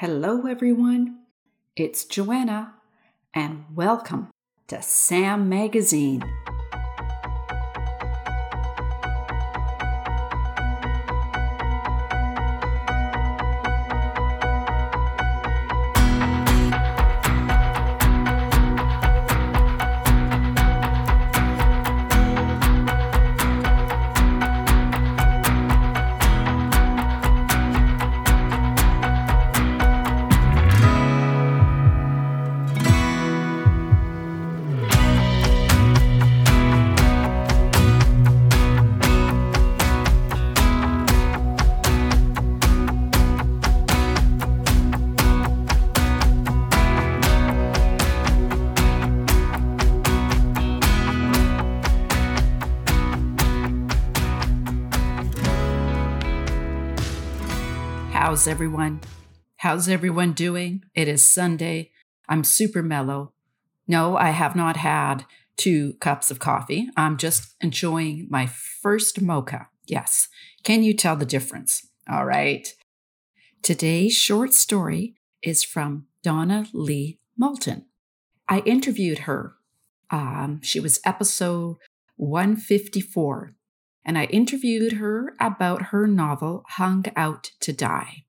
Hello, everyone. It's Joanna, and welcome to Sam Magazine. How's everyone? How's everyone doing? It is Sunday. I'm super mellow. No, I have not had two cups of coffee. I'm just enjoying my first mocha. Yes. Can you tell the difference? All right. Today's short story is from Donalee Moulton. I interviewed her. Um, she was episode 154 and I interviewed her about her novel Hung Out to Die.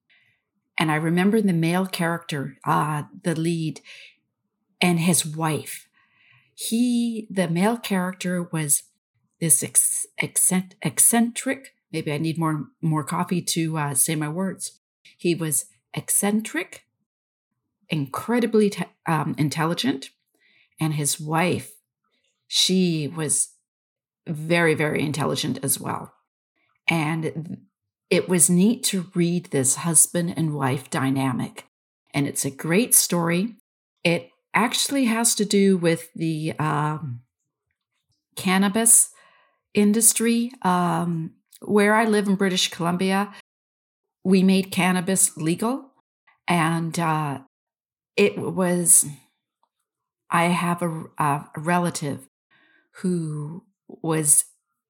And I remember the male character, ah, the lead, and his wife. He, the male character, was this ex- eccentric. Maybe I need more more coffee to uh, say my words. He was eccentric, incredibly um, intelligent, and his wife, she was very very intelligent as well. And it was neat to read this husband and wife dynamic. And it's a great story. It actually has to do with the um, cannabis industry. Um, where I live in British Columbia, we made cannabis legal. And uh, it was, I have a, a relative who was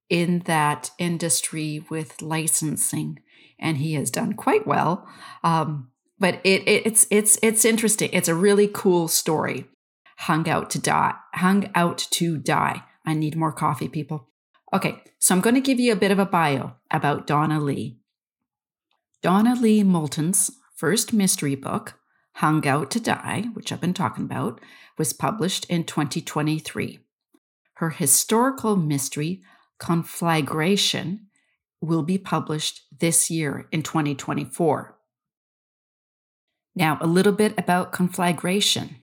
in that industry with licensing, and he has done quite well. Um, but it, it, it's it's it's interesting. It's a really cool story. Hung out to die. Hung out to die. I need more coffee, people. Okay, so I'm going to give you a bit of a bio about Donalee. Donna Lee Moulton's first mystery book, Hung Out to Die, which I've been talking about, was published in 2023. Her historical mystery, Conflagration will be published this year in 2024. Now, a little bit about conflagration.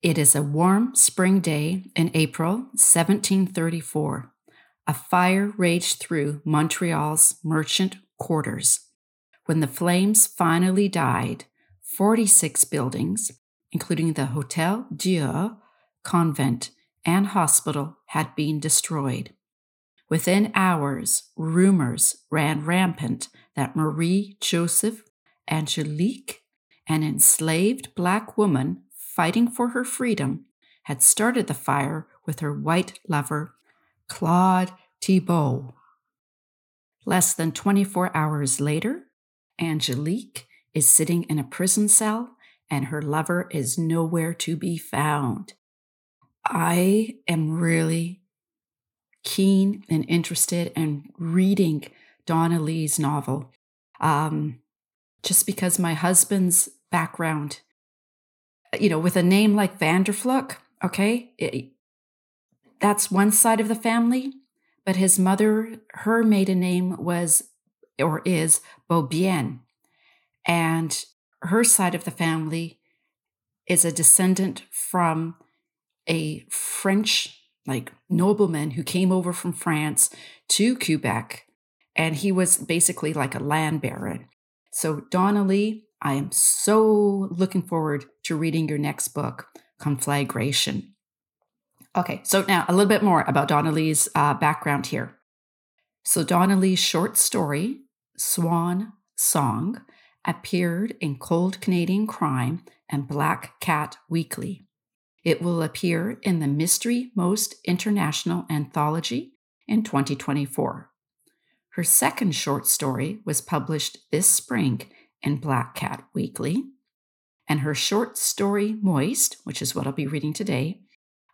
It is a warm spring day in April 1734. A fire raged through Montreal's merchant quarters. When the flames finally died, 46 buildings, including the Hotel Dieu, convent, and hospital had been destroyed. Within hours, rumors ran rampant that Marie Joseph Angelique, an enslaved black woman fighting for her freedom, had started the fire with her white lover, Claude Thibault. Less than 24 hours later, Angelique is sitting in a prison cell and her lover is nowhere to be found. I am really keen and interested in reading Donalee's novel. Um, just because my husband's background, you know, with a name like Vandervlug, okay, it, that's one side of the family, but his mother, her maiden name was or is Beaubien. And her side of the family is a descendant from a French like nobleman who came over from France to Quebec, and he was basically like a land baron. So, Donalee, I am so looking forward to reading your next book, Conflagration. Okay, so now a little bit more about Donalee's uh, background here. So, Donalee's short story, Swan Song, appeared in Cold Canadian Crime and Black Cat Weekly. It will appear in the Mystery Most International Anthology in 2024. Her second short story was published this spring in Black Cat Weekly, and her short story Moist, which is what I'll be reading today,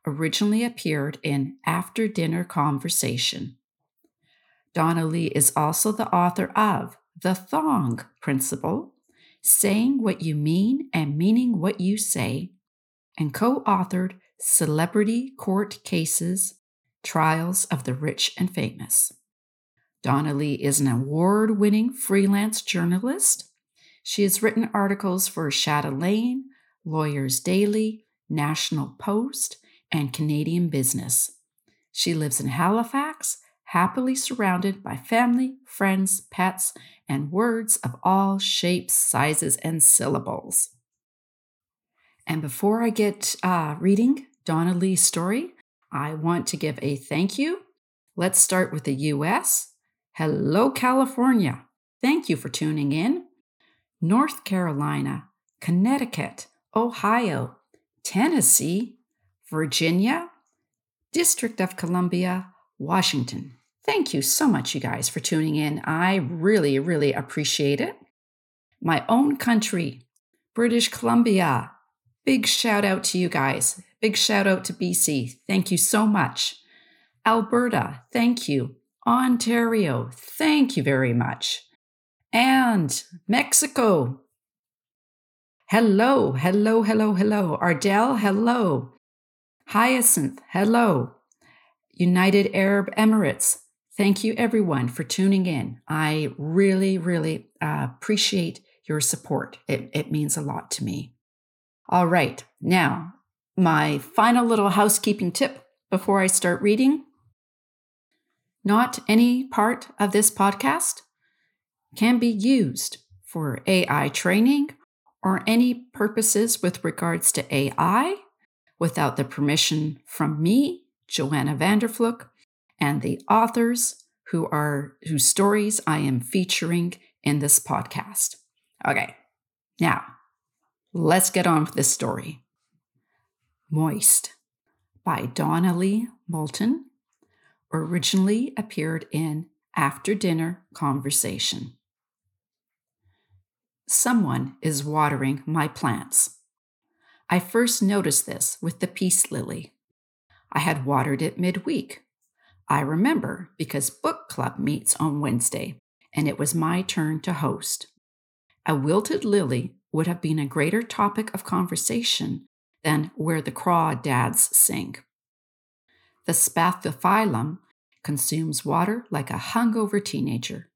originally appeared in After Dinner Conversation. Donalee is also the author of The Thong Principle, Saying What You Mean and Meaning What You Say, and co authored Celebrity Court Cases Trials of the Rich and Famous. Donalee is an award winning freelance journalist. She has written articles for Chatelaine, Lawyers Daily, National Post, and Canadian Business. She lives in Halifax, happily surrounded by family, friends, pets, and words of all shapes, sizes, and syllables. And before I get uh, reading Donalee's story, I want to give a thank you. Let's start with the US. Hello, California. Thank you for tuning in. North Carolina, Connecticut, Ohio, Tennessee, Virginia, District of Columbia, Washington. Thank you so much, you guys, for tuning in. I really, really appreciate it. My own country, British Columbia. Big shout out to you guys. Big shout out to BC. Thank you so much. Alberta, thank you. Ontario, thank you very much. And Mexico. Hello, hello, hello, hello. Ardell, hello. Hyacinth, hello. United Arab Emirates, thank you everyone for tuning in. I really, really uh, appreciate your support. It, it means a lot to me. All right, now, my final little housekeeping tip before I start reading. Not any part of this podcast can be used for AI training or any purposes with regards to AI without the permission from me, Joanna Vandervlug, and the authors who are whose stories I am featuring in this podcast. Okay. Now, let's get on with this story. Moist by Donalee Moulton originally appeared in After Dinner Conversation. Someone is watering my plants. I first noticed this with the peace lily. I had watered it midweek. I remember because book club meets on Wednesday, and it was my turn to host. A wilted lily would have been a greater topic of conversation than where the crawdads sing. The spathiphyllum consumes water like a hungover teenager.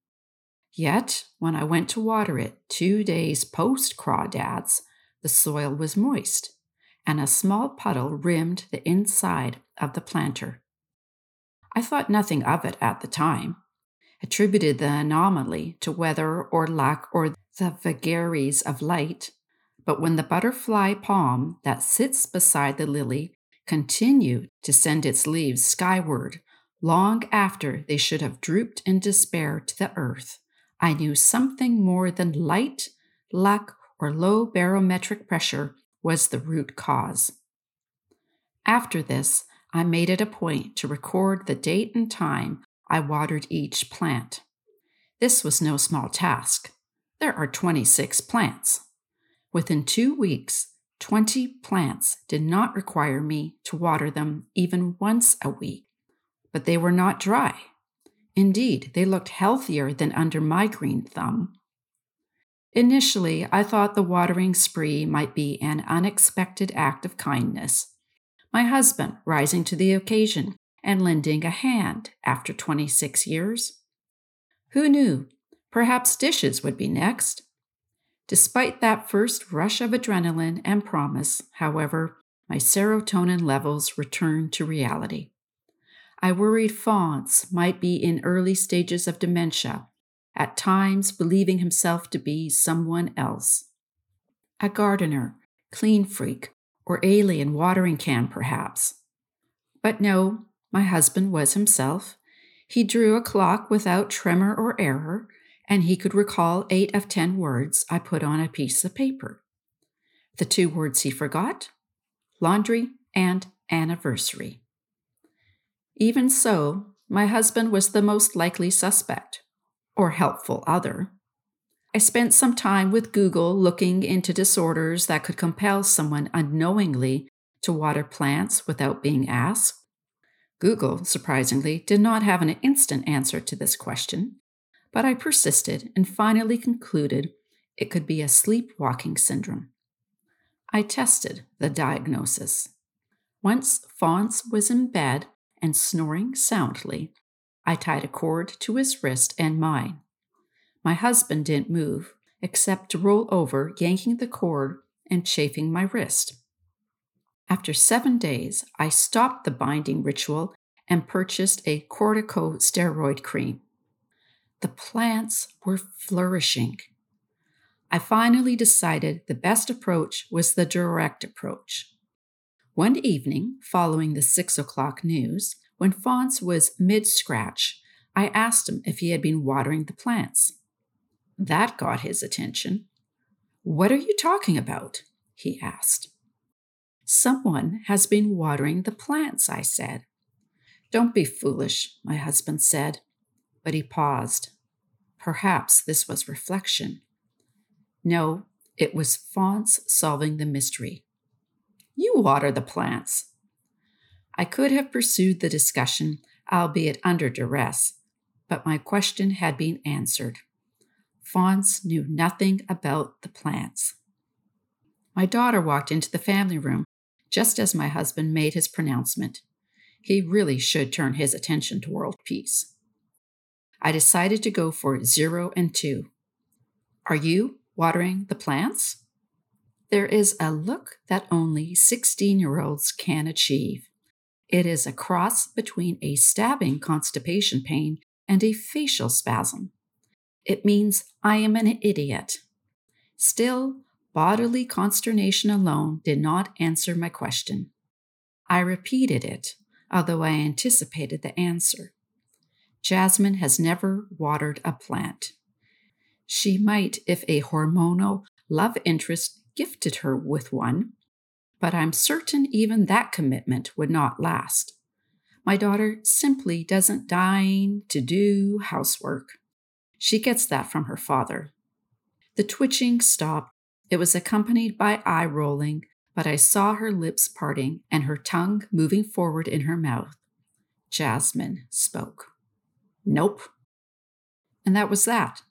Yet, when I went to water it two days post crawdads, the soil was moist, and a small puddle rimmed the inside of the planter. I thought nothing of it at the time, attributed the anomaly to weather or lack or the vagaries of light, but when the butterfly palm that sits beside the lily continued to send its leaves skyward long after they should have drooped in despair to the earth, I knew something more than light, luck, or low barometric pressure was the root cause. After this, I made it a point to record the date and time I watered each plant. This was no small task. There are 26 plants. Within two weeks, 20 plants did not require me to water them even once a week, but they were not dry. Indeed, they looked healthier than under my green thumb. Initially, I thought the watering spree might be an unexpected act of kindness. My husband rising to the occasion and lending a hand after 26 years. Who knew? Perhaps dishes would be next. Despite that first rush of adrenaline and promise, however, my serotonin levels returned to reality. I worried Fonz might be in early stages of dementia, at times believing himself to be someone else. A gardener, clean freak, or alien watering can, perhaps. But no, my husband was himself. He drew a clock without tremor or error, and he could recall eight of ten words I put on a piece of paper. The two words he forgot laundry and anniversary. Even so, my husband was the most likely suspect, or helpful other. I spent some time with Google looking into disorders that could compel someone unknowingly to water plants without being asked. Google, surprisingly, did not have an instant answer to this question, but I persisted and finally concluded it could be a sleepwalking syndrome. I tested the diagnosis. Once Fonz was in bed and snoring soundly, I tied a cord to his wrist and mine. My husband didn't move, except to roll over, yanking the cord and chafing my wrist. After seven days, I stopped the binding ritual and purchased a corticosteroid cream. The plants were flourishing. I finally decided the best approach was the direct approach. One evening, following the six o'clock news, when Fonz was mid scratch, I asked him if he had been watering the plants. That got his attention. What are you talking about? he asked. Someone has been watering the plants, I said. Don't be foolish, my husband said. But he paused. Perhaps this was reflection. No, it was Fonz solving the mystery. You water the plants. I could have pursued the discussion, albeit under duress, but my question had been answered. Fonz knew nothing about the plants. My daughter walked into the family room just as my husband made his pronouncement. He really should turn his attention to world peace. I decided to go for zero and two. Are you watering the plants? There is a look that only 16 year olds can achieve. It is a cross between a stabbing constipation pain and a facial spasm. It means I am an idiot. Still, bodily consternation alone did not answer my question. I repeated it, although I anticipated the answer. Jasmine has never watered a plant. She might if a hormonal love interest gifted her with one, but I'm certain even that commitment would not last. My daughter simply doesn't deign to do housework. She gets that from her father. The twitching stopped. It was accompanied by eye rolling, but I saw her lips parting and her tongue moving forward in her mouth. Jasmine spoke. Nope. And that was that.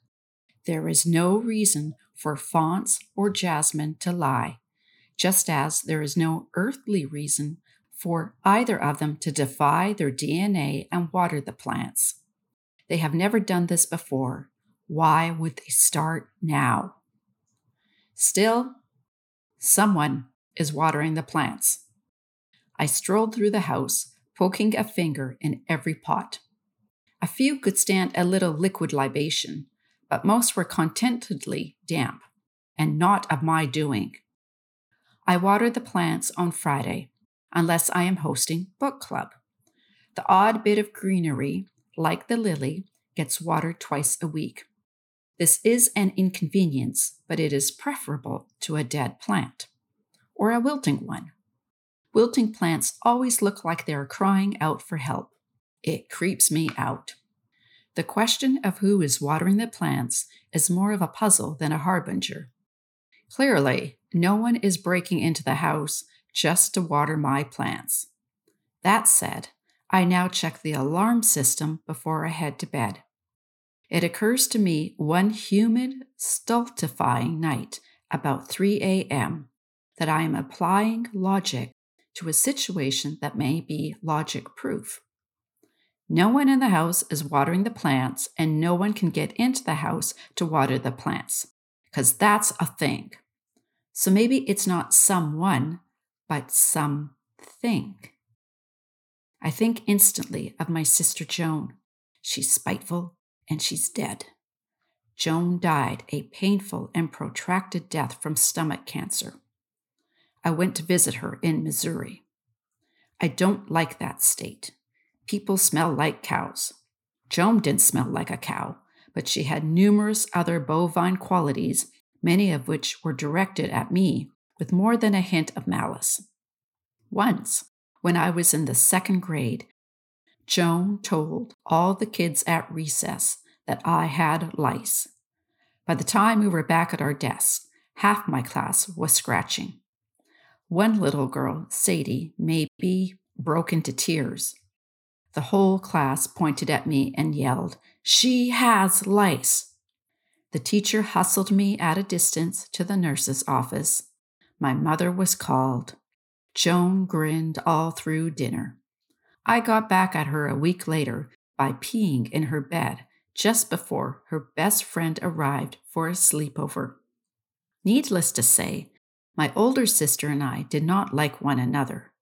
There is no reason for Fonz or Jasmine to lie, just as there is no earthly reason for either of them to defy their DNA and water the plants. They have never done this before. Why would they start now? Still, someone is watering the plants. I strolled through the house, poking a finger in every pot. A few could stand a little liquid libation, but most were contentedly damp, and not of my doing. I water the plants on Friday, unless I am hosting book club. The odd bit of greenery like the lily, gets watered twice a week. This is an inconvenience, but it is preferable to a dead plant or a wilting one. Wilting plants always look like they are crying out for help. It creeps me out. The question of who is watering the plants is more of a puzzle than a harbinger. Clearly, no one is breaking into the house just to water my plants. That said, I now check the alarm system before I head to bed. It occurs to me one humid, stultifying night about 3 a.m. that I am applying logic to a situation that may be logic proof. No one in the house is watering the plants, and no one can get into the house to water the plants, because that's a thing. So maybe it's not someone, but something. I think instantly of my sister Joan. She's spiteful and she's dead. Joan died a painful and protracted death from stomach cancer. I went to visit her in Missouri. I don't like that state. People smell like cows. Joan didn't smell like a cow, but she had numerous other bovine qualities, many of which were directed at me with more than a hint of malice. Once, when I was in the second grade, Joan told all the kids at recess that I had lice. By the time we were back at our desks, half my class was scratching. One little girl, Sadie, maybe broke into tears. The whole class pointed at me and yelled, She has lice! The teacher hustled me at a distance to the nurse's office. My mother was called. Joan grinned all through dinner. I got back at her a week later by peeing in her bed just before her best friend arrived for a sleepover. Needless to say, my older sister and I did not like one another.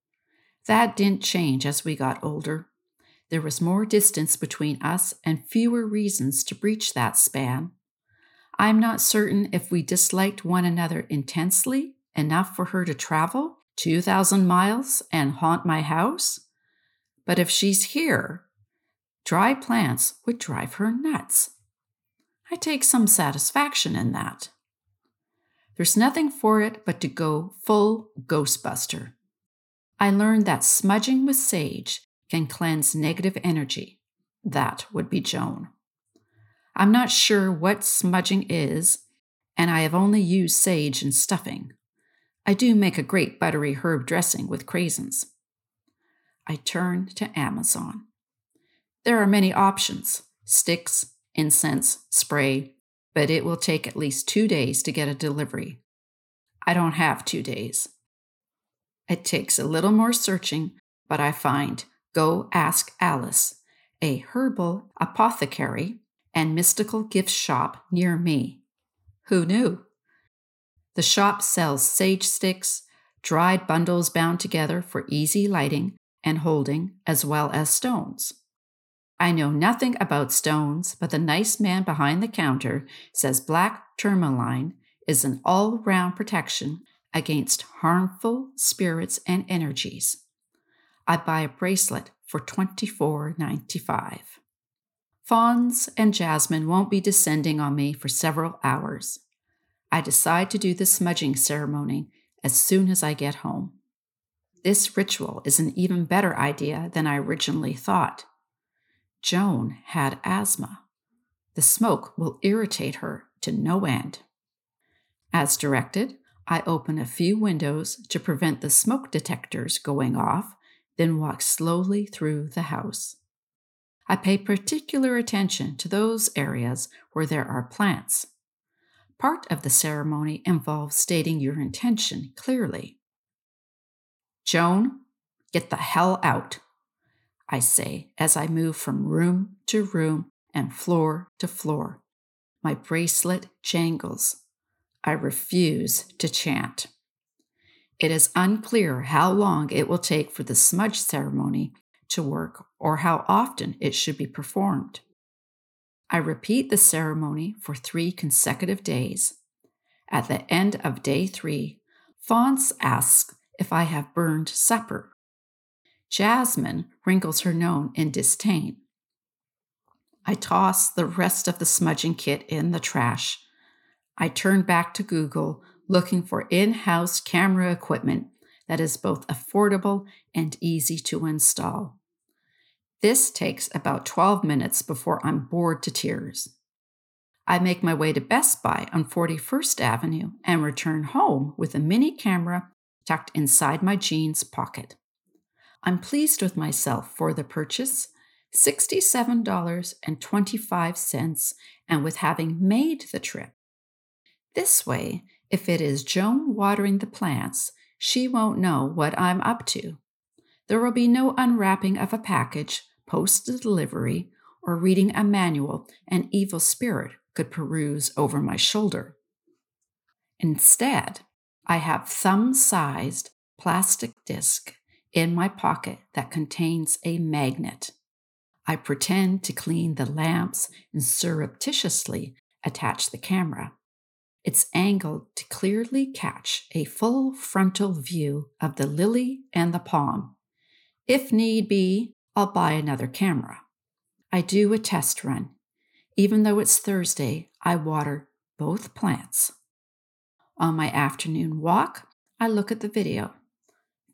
That didn't change as we got older. There was more distance between us and fewer reasons to breach that span. I'm not certain if we disliked one another intensely enough for her to travel 2,000 miles and haunt my house. But if she's here, dry plants would drive her nuts. I take some satisfaction in that. There's nothing for it but to go full Ghostbuster. I learned that smudging with sage can cleanse negative energy. That would be Joan. I'm not sure what smudging is, and I have only used sage in stuffing. I do make a great buttery herb dressing with craisins. I turn to Amazon. There are many options sticks, incense, spray, but it will take at least two days to get a delivery. I don't have two days. It takes a little more searching, but I find Go Ask Alice, a herbal apothecary and mystical gift shop near me. Who knew? The shop sells sage sticks, dried bundles bound together for easy lighting and holding, as well as stones. I know nothing about stones, but the nice man behind the counter says black tourmaline is an all round protection against harmful spirits and energies. I buy a bracelet for $24.95. Fawns and jasmine won't be descending on me for several hours. I decide to do the smudging ceremony as soon as I get home. This ritual is an even better idea than I originally thought. Joan had asthma. The smoke will irritate her to no end. As directed, I open a few windows to prevent the smoke detectors going off, then walk slowly through the house. I pay particular attention to those areas where there are plants. Part of the ceremony involves stating your intention clearly. Joan, get the hell out. I say as I move from room to room and floor to floor. My bracelet jangles. I refuse to chant. It is unclear how long it will take for the smudge ceremony to work or how often it should be performed. I repeat the ceremony for three consecutive days. At the end of day three, Fawns asks if I have burned supper. Jasmine wrinkles her nose in disdain. I toss the rest of the smudging kit in the trash. I turn back to Google looking for in house camera equipment that is both affordable and easy to install. This takes about 12 minutes before I'm bored to tears. I make my way to Best Buy on 41st Avenue and return home with a mini camera tucked inside my jeans pocket. I'm pleased with myself for the purchase, $67.25, and with having made the trip. This way, if it is Joan watering the plants, she won't know what I'm up to. There will be no unwrapping of a package post delivery or reading a manual an evil spirit could peruse over my shoulder. Instead, I have thumb sized plastic disc in my pocket that contains a magnet. I pretend to clean the lamps and surreptitiously attach the camera. It's angled to clearly catch a full frontal view of the lily and the palm. If need be, I'll buy another camera. I do a test run. Even though it's Thursday, I water both plants. On my afternoon walk, I look at the video.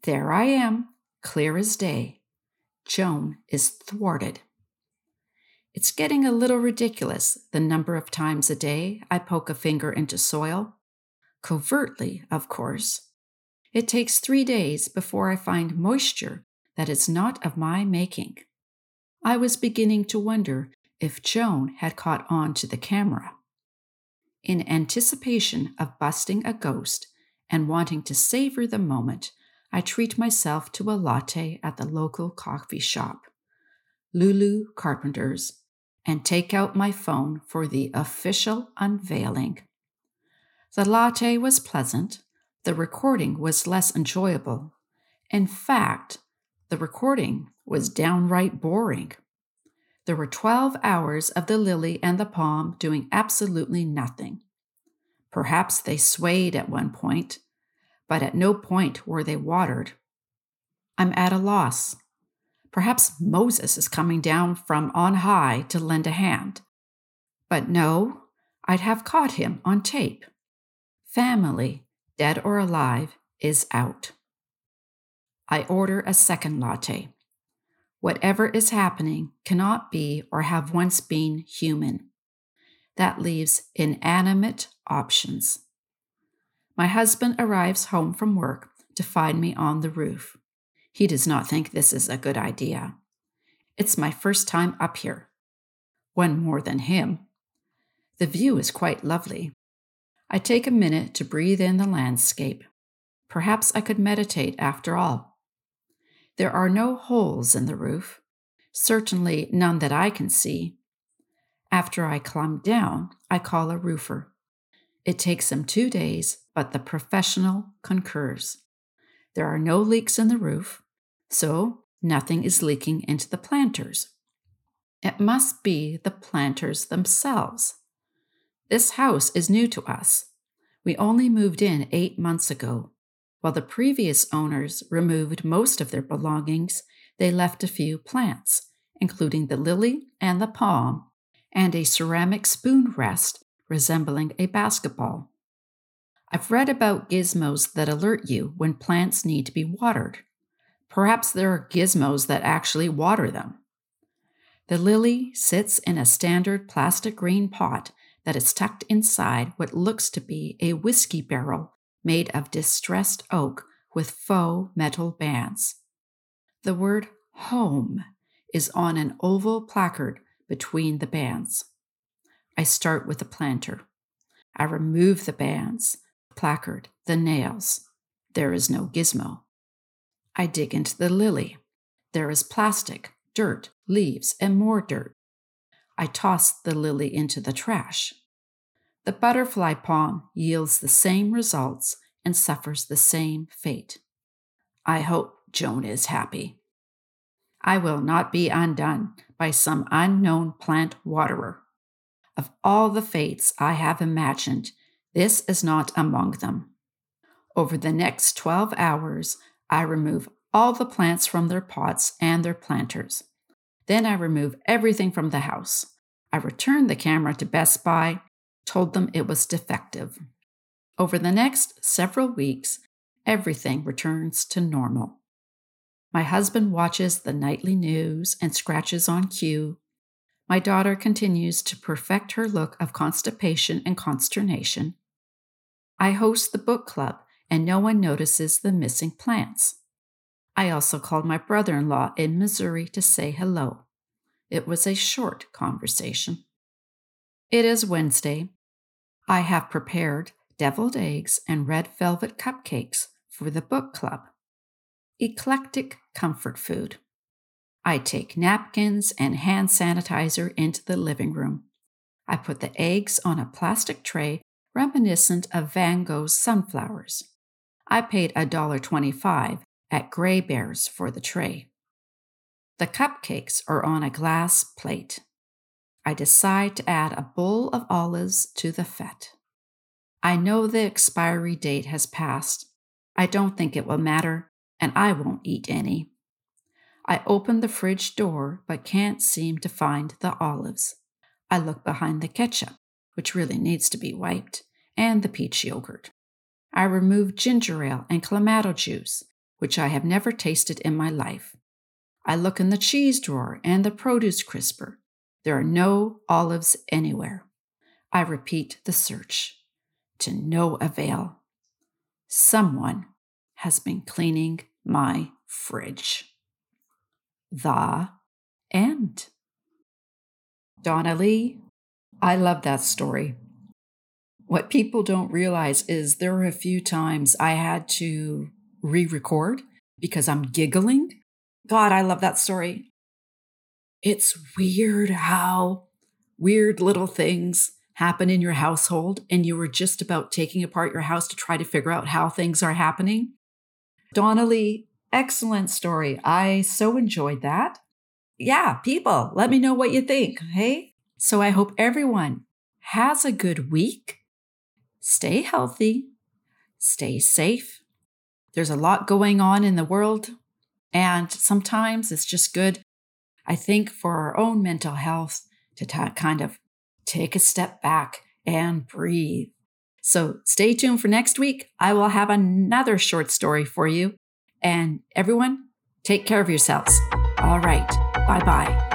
There I am, clear as day. Joan is thwarted. It's getting a little ridiculous the number of times a day I poke a finger into soil. Covertly, of course. It takes three days before I find moisture that is not of my making. I was beginning to wonder if Joan had caught on to the camera. In anticipation of busting a ghost and wanting to savor the moment, I treat myself to a latte at the local coffee shop, Lulu Carpenter's, and take out my phone for the official unveiling. The latte was pleasant, the recording was less enjoyable. In fact, the recording was downright boring. There were 12 hours of the lily and the palm doing absolutely nothing. Perhaps they swayed at one point, but at no point were they watered. I'm at a loss. Perhaps Moses is coming down from on high to lend a hand. But no, I'd have caught him on tape. Family, dead or alive, is out. I order a second latte. Whatever is happening cannot be or have once been human. That leaves inanimate options. My husband arrives home from work to find me on the roof. He does not think this is a good idea. It's my first time up here. One more than him. The view is quite lovely. I take a minute to breathe in the landscape. Perhaps I could meditate after all. There are no holes in the roof, certainly none that I can see. After I climb down, I call a roofer. It takes him two days, but the professional concurs. There are no leaks in the roof so nothing is leaking into the planters. It must be the planters themselves. This house is new to us. We only moved in eight months ago. While the previous owners removed most of their belongings, they left a few plants, including the lily and the palm, and a ceramic spoon rest resembling a basketball. I've read about gizmos that alert you when plants need to be watered. Perhaps there are gizmos that actually water them. The lily sits in a standard plastic green pot that is tucked inside what looks to be a whiskey barrel made of distressed oak with faux metal bands. The word home is on an oval placard between the bands. I start with the planter. I remove the bands, placard, the nails. There is no gizmo. I dig into the lily. There is plastic, dirt, leaves, and more dirt. I toss the lily into the trash. The butterfly palm yields the same results and suffers the same fate. I hope Joan is happy. I will not be undone by some unknown plant waterer. Of all the fates I have imagined, this is not among them. Over the next 12 hours, I remove all the plants from their pots and their planters. Then I remove everything from the house. I return the camera to Best Buy, told them it was defective. Over the next several weeks, everything returns to normal. My husband watches the nightly news and scratches on cue. My daughter continues to perfect her look of constipation and consternation. I host the book club, and no one notices the missing plants. I also called my brother in law in Missouri to say hello. It was a short conversation. It is Wednesday. I have prepared deviled eggs and red velvet cupcakes for the book club. Eclectic comfort food. I take napkins and hand sanitizer into the living room. I put the eggs on a plastic tray reminiscent of Van Gogh's sunflowers. I paid $1.25 at Grey Bears for the tray. The cupcakes are on a glass plate. I decide to add a bowl of olives to the fete. I know the expiry date has passed. I don't think it will matter, and I won't eat any. I open the fridge door but can't seem to find the olives. I look behind the ketchup, which really needs to be wiped, and the peach yogurt. I remove ginger ale and clamato juice which I have never tasted in my life. I look in the cheese drawer and the produce crisper. There are no olives anywhere. I repeat the search to no avail. Someone has been cleaning my fridge. The end. Donalee, I love that story. What people don't realize is there were a few times I had to re record because I'm giggling. God, I love that story. It's weird how weird little things happen in your household and you were just about taking apart your house to try to figure out how things are happening. Donalee, excellent story. I so enjoyed that. Yeah, people, let me know what you think. Hey? So I hope everyone has a good week. Stay healthy, stay safe. There's a lot going on in the world, and sometimes it's just good, I think, for our own mental health to kind of take a step back and breathe. So stay tuned for next week. I will have another short story for you. And everyone, take care of yourselves. All right. Bye bye.